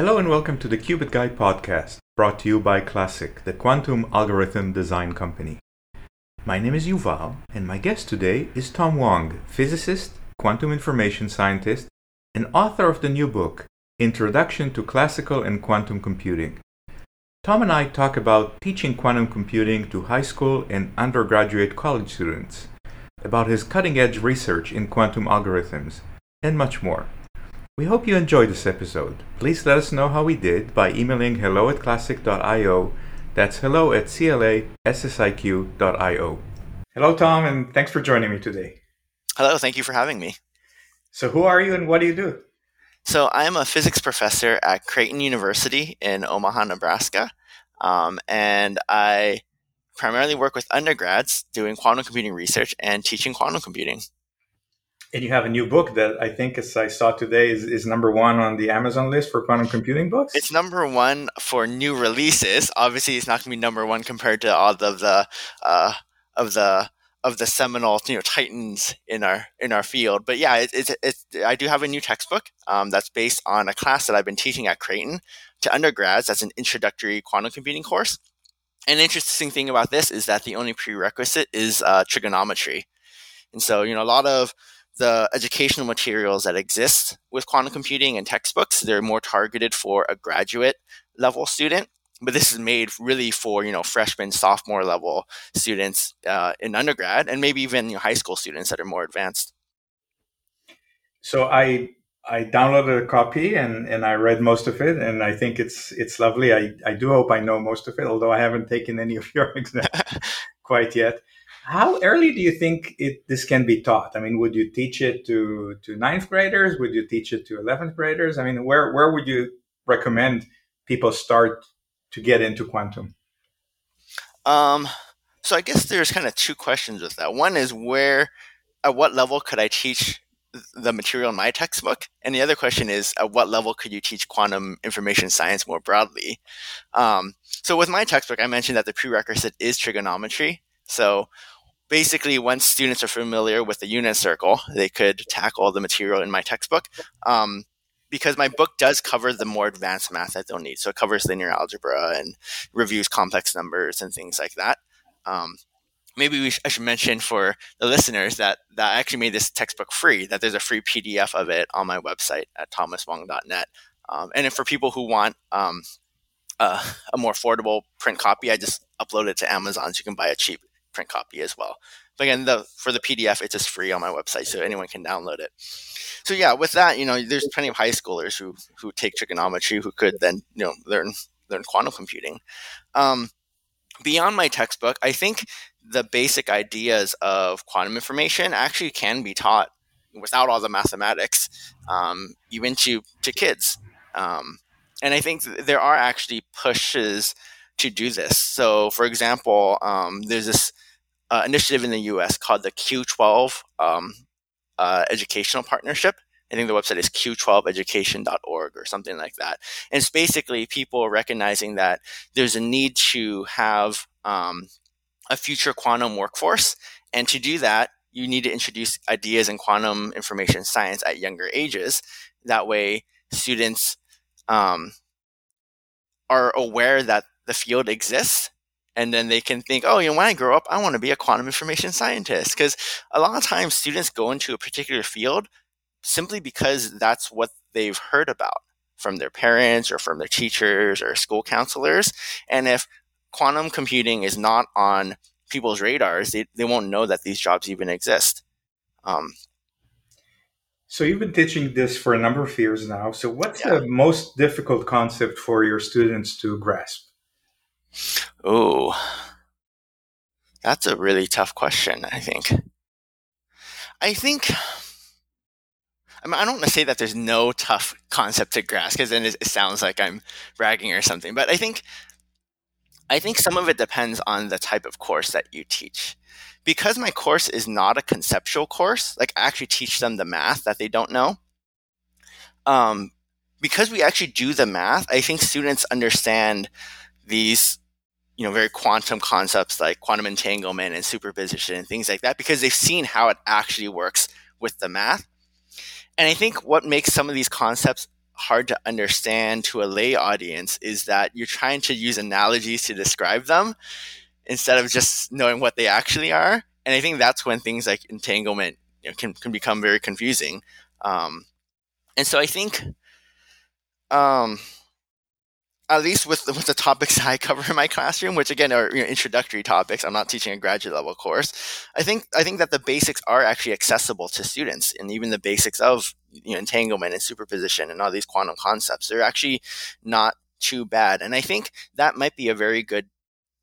Hello and welcome to the Qubit Guy podcast, brought to you by Classiq, the quantum algorithm design company. My name is Yuval, and my guest today is Tom Wong, physicist, quantum information scientist, and author of the new book, Introduction to Classical and Quantum Computing. Tom and I talk about teaching quantum computing to high school and undergraduate college students, about his cutting edge research in quantum algorithms, and much more. We hope you enjoyed this episode. Please let us know how we did by emailing hello at classiq.io. That's hello at classiq.io. Hello, Tom, and thanks for joining me today. Hello, thank you for having me. So, who are you and what do you do? So I am a physics professor at Creighton University in Omaha, Nebraska, um, and I primarily work with undergrads doing quantum computing research and teaching quantum computing. And you have a new book that I think, as I saw today, is, is number one on the Amazon list for quantum computing books. It's number one for new releases. Obviously, it's not going to be number one compared to all of the uh, of the of the seminal you know titans in our in our field. But yeah, it's it, it's I do have a new textbook um, that's based on a class that I've been teaching at Creighton to undergrads. That's an introductory quantum computing course. An interesting thing about this is that the only prerequisite is uh, trigonometry, and so you know a lot of the educational materials that exist with quantum computing and textbooks they're more targeted for a graduate level student but this is made really for you know freshman sophomore level students uh, in undergrad and maybe even you know, high school students that are more advanced. So i i downloaded a copy and and i read most of it and i think it's it's lovely. I i do hope i know most of it although i haven't taken any of your exams quite yet how early do you think it, this can be taught i mean would you teach it to to ninth graders would you teach it to 11th graders i mean where where would you recommend people start to get into quantum? Um, so I guess there's kind of two questions with that. One is where, at what level could I teach the material in my textbook? And the other question is, at what level could you teach quantum information science more broadly? Um, so with my textbook, I mentioned that the prerequisite is trigonometry. So basically, once students are familiar with the unit circle, they could tackle the material in my textbook. Um, because my book does cover the more advanced math that they'll need. So it covers linear algebra and reviews complex numbers and things like that. Um, maybe sh- I should mention for the listeners that, that I actually made this textbook free, that there's a free PDF of it on my website at thomaswong.net. Um, and for people who want um, uh, a more affordable print copy, I just upload it to Amazon so you can buy a cheap print copy as well. But again, the, for the PDF, it's just free on my website, so anyone can download it so yeah, with that, you know, there's plenty of high schoolers who who take trigonometry who could then you know learn learn quantum computing. Um, beyond my textbook, I think the basic ideas of quantum information actually can be taught without all the mathematics, um, even to to kids. Um, and I think there are actually pushes to do this. So, for example, um, there's this uh, initiative in the U.S. called the Q12 um, uh, educational partnership. I think the website is q12education.org or something like that. And it's basically people recognizing that there's a need to have um, a future quantum workforce. And to do that, you need to introduce ideas in quantum information science at younger ages. That way, students um, are aware that the field exists and then they can think, oh, you know, when I grow up, I want to be a quantum information scientist. Because a lot of times students go into a particular field simply because that's what they've heard about from their parents or from their teachers or school counselors. And if quantum computing is not on people's radars, they, they won't know that these jobs even exist. Um, so you've been teaching this for a number of years now. So what's yeah. the most difficult concept for your students to grasp? Oh, that's a really tough question, I think. I think, I mean, I don't want to say that there's no tough concept to grasp because then it sounds like I'm bragging or something, but I think, I think some of it depends on the type of course that you teach. Because my course is not a conceptual course, like I actually teach them the math that they don't know. Um, because we actually do the math, I think students understand these you know, very quantum concepts like quantum entanglement and superposition and things like that because they've seen how it actually works with the math. And I think what makes some of these concepts hard to understand to a lay audience is that you're trying to use analogies to describe them instead of just knowing what they actually are. And I think that's when things like entanglement you know, can, can become very confusing. Um, and so I think, um, at least with the, with the topics I cover in my classroom, which again are you know, introductory topics, I'm not teaching a graduate level course. I think I think that the basics are actually accessible to students, and even the basics of you know, entanglement and superposition and all these quantum concepts, they're actually not too bad. And I think that might be a very good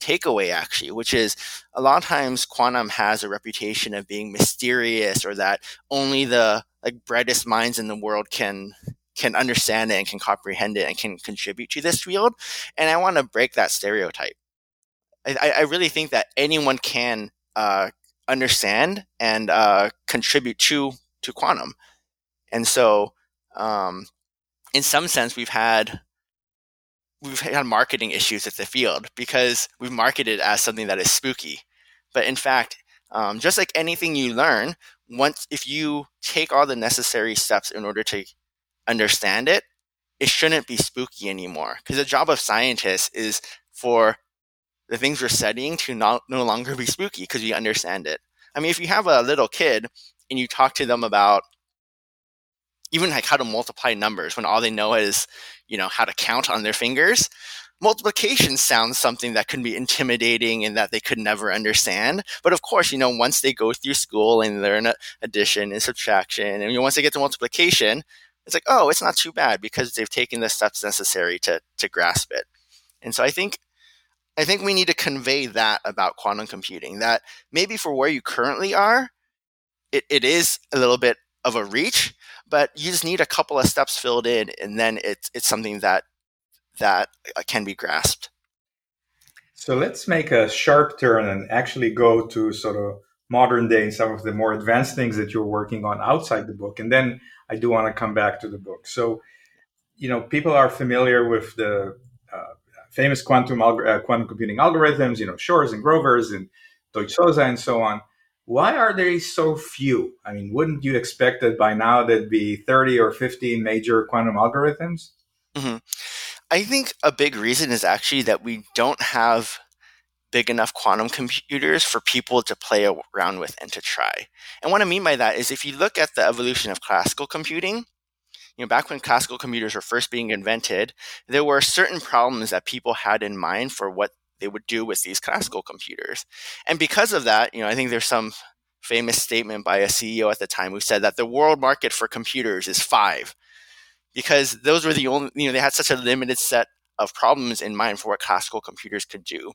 takeaway actually, which is a lot of times quantum has a reputation of being mysterious or that only the like brightest minds in the world can can understand it and can comprehend it and can contribute to this field. And I want to break that stereotype. I, I really think that anyone can uh, understand and uh, contribute to to quantum. And so, um, in some sense, we've had we've had marketing issues with the field because we've marketed as something that is spooky. But in fact, um, just like anything you learn, once if you take all the necessary steps in order to understand it, it shouldn't be spooky anymore. Because the job of scientists is for the things we're studying to not, no longer be spooky because we understand it. I mean, if you have a little kid and you talk to them about even like how to multiply numbers when all they know is, you know, how to count on their fingers, multiplication sounds something that can be intimidating and that they could never understand. But of course, you know, once they go through school and learn addition and subtraction, and you know, once they get to multiplication, it's like, oh, it's not too bad because they've taken the steps necessary to to grasp it. And so I think I think we need to convey that about quantum computing, that maybe for where you currently are, it, it is a little bit of a reach, but you just need a couple of steps filled in and then it's it's something that that uh, can be grasped. So let's make a sharp turn and actually go to sort of modern day and some of the more advanced things that you're working on outside the book. And then I do want to come back to the book. So, you know, people are familiar with the uh, famous quantum uh, quantum computing algorithms, you know, Shor's and Grover's and Deutsch-Jozsa and so on. Why are there so few? I mean, wouldn't you expect that by now there'd be 30 or 50 major quantum algorithms? Mm-hmm. I think a big reason is actually that we don't have big enough quantum computers for people to play around with and to try. And what I mean by that is if you look at the evolution of classical computing, you know, back when classical computers were first being invented, there were certain problems that people had in mind for what they would do with these classical computers. And because of that, you know, I think there's some famous statement by a CEO at the time who said that the world market for computers is five because those were the only, you know, they had such a limited set of problems in mind for what classical computers could do.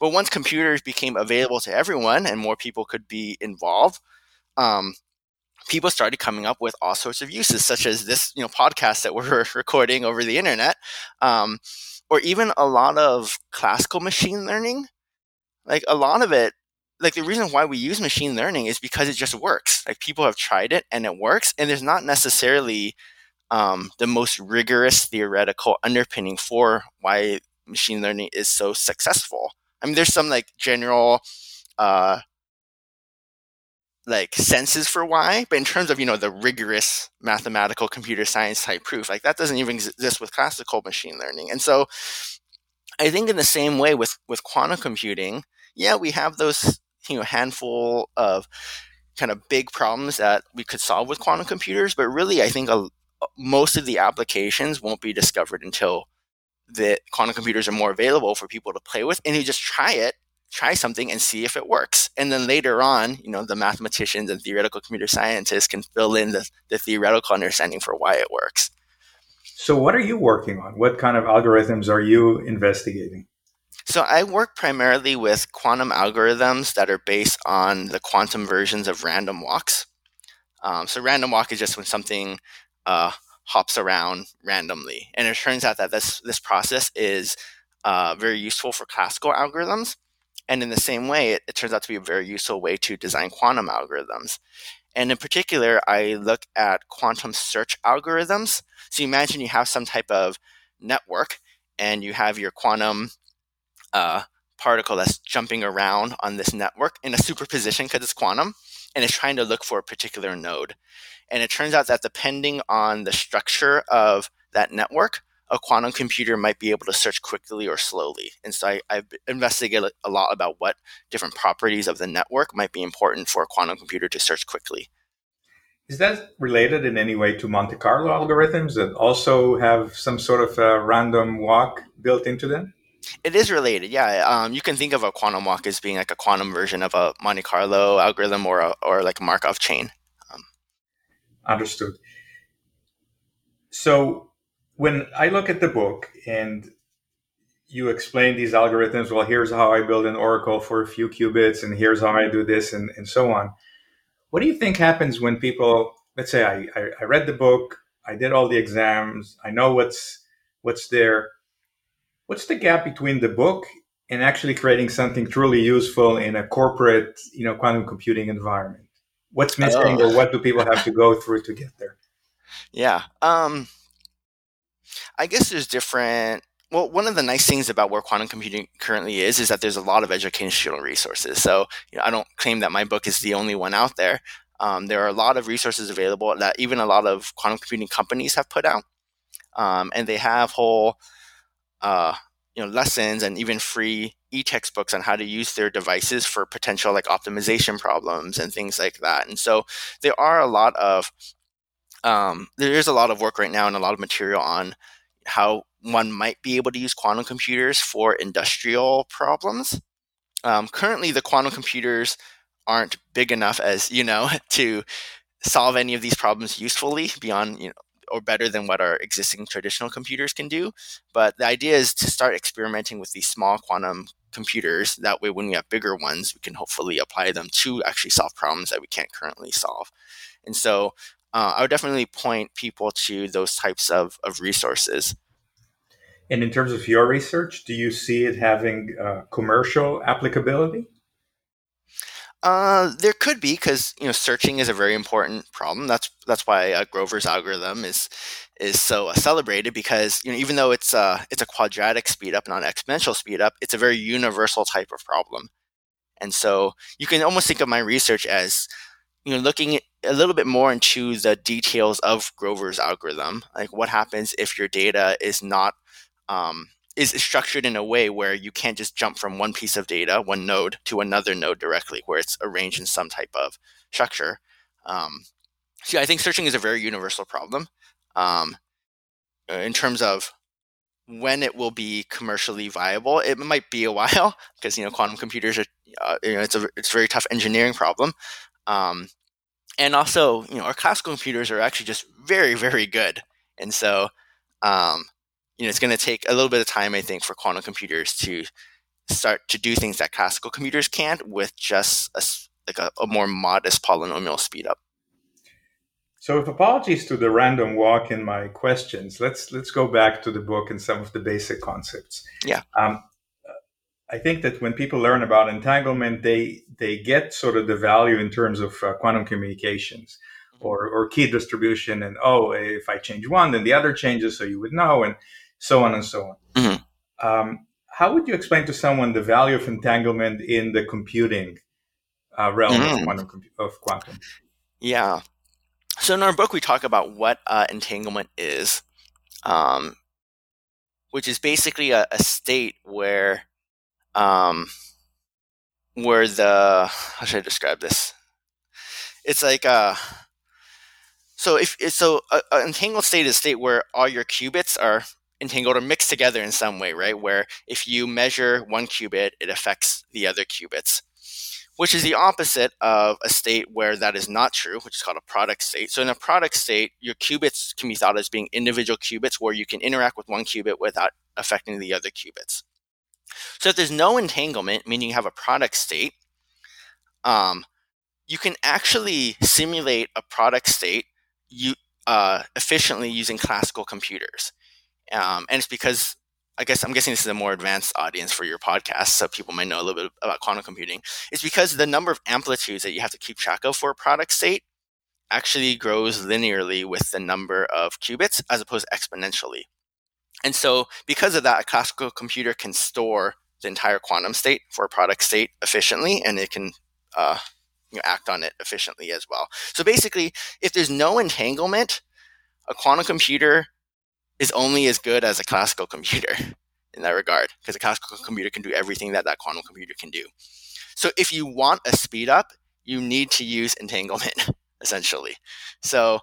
But once computers became available to everyone and more people could be involved, um, people started coming up with all sorts of uses, such as this, you know, podcast that we're recording over the internet, um, or even a lot of classical machine learning. Like a lot of it, like the reason why we use machine learning is because it just works. Like people have tried it and it works, and there's not necessarily um, the most rigorous theoretical underpinning for why machine learning is so successful. I mean, there's some like general, uh, like senses for why, but in terms of you know the rigorous mathematical computer science type proof, like that doesn't even exist with classical machine learning. And so, I think in the same way with with quantum computing, yeah, we have those you know handful of kind of big problems that we could solve with quantum computers, but really, I think a, most of the applications won't be discovered until the quantum computers are more available for people to play with and you just try it try something and see if it works. And then later on you know the mathematicians and theoretical computer scientists can fill in the, the theoretical understanding for why it works. So what are you working on? What kind of algorithms are you investigating? So I work primarily with quantum algorithms that are based on the quantum versions of random walks. Um, so random walk is just when something uh, hops around randomly. And it turns out that this, this process is uh, very useful for classical algorithms. And in the same way, it, it, turns out to be a very useful way to design quantum algorithms. And in particular, I look at quantum search algorithms. So you imagine you have some type of network and you have your quantum uh, particle that's jumping around on this network in a superposition because it's quantum and it's trying to look for a particular node. And it turns out that depending on the structure of that network, a quantum computer might be able to search quickly or slowly. And so I, have investigated a lot about what different properties of the network might be important for a quantum computer to search quickly. Is that related in any way to Monte Carlo algorithms that also have some sort of random walk built into them? It is related, yeah. Um, you can think of a quantum walk as being like a quantum version of a Monte Carlo algorithm or a, or like a Markov chain. Um, Understood. So when I look at the book and you explain these algorithms, well, here's how I build an oracle for a few qubits, and here's how I do this, and, and so on. What do you think happens when people, let's say, I, I, I read the book, I did all the exams, I know what's what's there. What's the gap between the book and actually creating something truly useful in a corporate, you know, quantum computing environment? What's missing, oh. or what do people have to go through to get there? Yeah. Um, I guess there's different. Well, one of the nice things about where quantum computing currently is is that there's a lot of educational resources. So you know, I don't claim that my book is the only one out there. Um, there are a lot of resources available that even a lot of quantum computing companies have put out, um, and they have whole uh, you know lessons and even free e-textbooks on how to use their devices for potential like optimization problems and things like that. And so there are a lot of um, there is a lot of work right now and a lot of material on how one might be able to use quantum computers for industrial problems. Um, currently, the quantum computers aren't big enough, as you know, to solve any of these problems usefully beyond you know or better than what our existing traditional computers can do. But the idea is to start experimenting with these small quantum computers. That way, when we have bigger ones, we can hopefully apply them to actually solve problems that we can't currently solve. And so, uh, I would definitely point people to those types of, of resources. And in terms of your research, do you see it having uh, commercial applicability? Uh, there could be because you know searching is a very important problem. That's that's why uh, Grover's algorithm is is so uh, celebrated because you know even though it's a uh, it's a quadratic speedup, not exponential speedup, it's a very universal type of problem. And so you can almost think of my research as you know looking a little bit more into the details of Grover's algorithm, like what happens if your data is not um, is structured in a way where you can't just jump from one piece of data, one node, to another node directly, where it's arranged in some type of structure. Um, so I think searching is a very universal problem. Um, uh, in terms of when it will be commercially viable, it might be a while because you know quantum computers are uh, you know it's a it's a very tough engineering problem. Um, and also, you know, our classical computers are actually just very, very good. And so, um, you know, it's going to take a little bit of time, I think, for quantum computers to start to do things that classical computers can't with just a, like a, a more modest polynomial speedup. So, with apologies to the random walk in my questions, let's let's go back to the book and some of the basic concepts. Yeah. Um, I think that when people learn about entanglement, they they get sort of the value in terms of uh, quantum communications mm-hmm. or, or key distribution, and oh, if I change one, then the other changes, so you would know, and so on and so on. Mm-hmm. Um, how would you explain to someone the value of entanglement in the computing uh, realm mm-hmm. of, quantum, of quantum? Yeah. So in our book, we talk about what uh, entanglement is, um, which is basically a, a state where, um, where the how should I describe this? It's like uh, so if so, an entangled state is a state where all your qubits are entangled or mixed together in some way, right? Where if you measure one qubit, it affects the other qubits, which is the opposite of a state where that is not true, which is called a product state. So in a product state, your qubits can be thought as being individual qubits where you can interact with one qubit without affecting the other qubits. So if there's no entanglement, meaning you have a product state, um, you can actually simulate a product state you, uh, efficiently using classical computers. Um, and it's because I guess I'm guessing this is a more advanced audience for your podcast, so people might know a little bit about quantum computing. It's because the number of amplitudes that you have to keep track of for a product state actually grows linearly with the number of qubits as opposed to exponentially. And so, because of that, a classical computer can store the entire quantum state for a product state efficiently, and it can uh, you know, act on it efficiently as well. So basically, if there's no entanglement, a quantum computer is only as good as a classical computer in that regard, because a classical computer can do everything that that quantum computer can do. So if you want a speed up, you need to use entanglement, essentially. So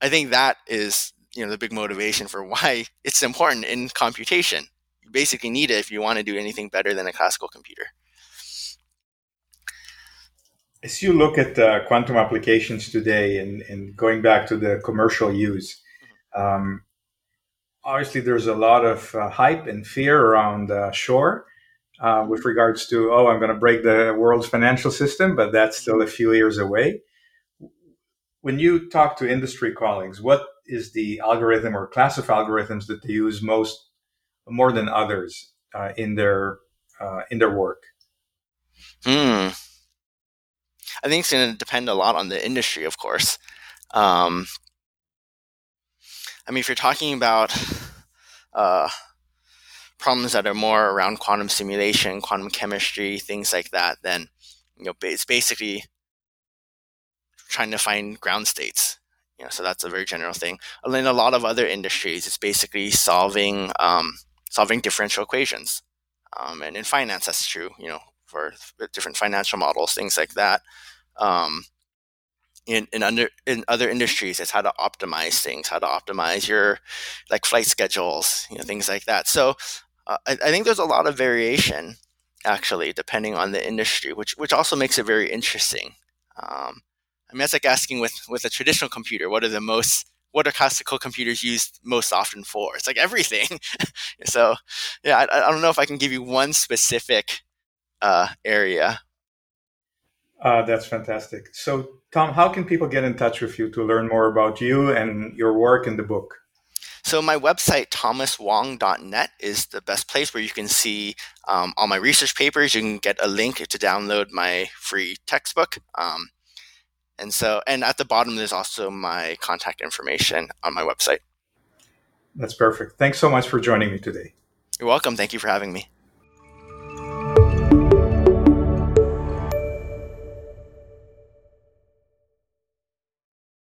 I think that is you know the big motivation for why it's important in computation. You basically need it if you want to do anything better than a classical computer. As you look at uh, quantum applications today and, and going back to the commercial use, mm-hmm. um, obviously there's a lot of uh, hype and fear around uh, Shor uh, with regards to, oh, I'm going to break the world's financial system, but that's still a few years away. When you talk to industry colleagues, what is the algorithm or class of algorithms that they use most, more than others, uh, in their uh, in their work? Hmm. I think it's going to depend a lot on the industry, of course. Um, I mean, if you're talking about uh, problems that are more around quantum simulation, quantum chemistry, things like that, then you know it's basically trying to find ground states. You know, so that's a very general thing. And in a lot of other industries, it's basically solving um, solving differential equations. Um, and in finance, that's true. You know, for different financial models, things like that. Um, in in under in other industries it's how to optimize things how to optimize your like flight schedules you know things like that. So uh, I, I, think there's a lot of variation actually depending on the industry which which also makes it very interesting. Um, i mean that's like asking with with a traditional computer what are the most what are classical computers used most often for? It's like everything. So yeah I, I, don't know if i can give you one specific uh, area uh, that's fantastic so Tom, how can people get in touch with you to learn more about you and your work in the book? So my website, thomaswong.net, is the best place where you can see um, all my research papers. You can get a link to download my free textbook. Um, and so, and at the bottom, there's also my contact information on my website. That's perfect. Thanks so much for joining me today. You're welcome. Thank you for having me.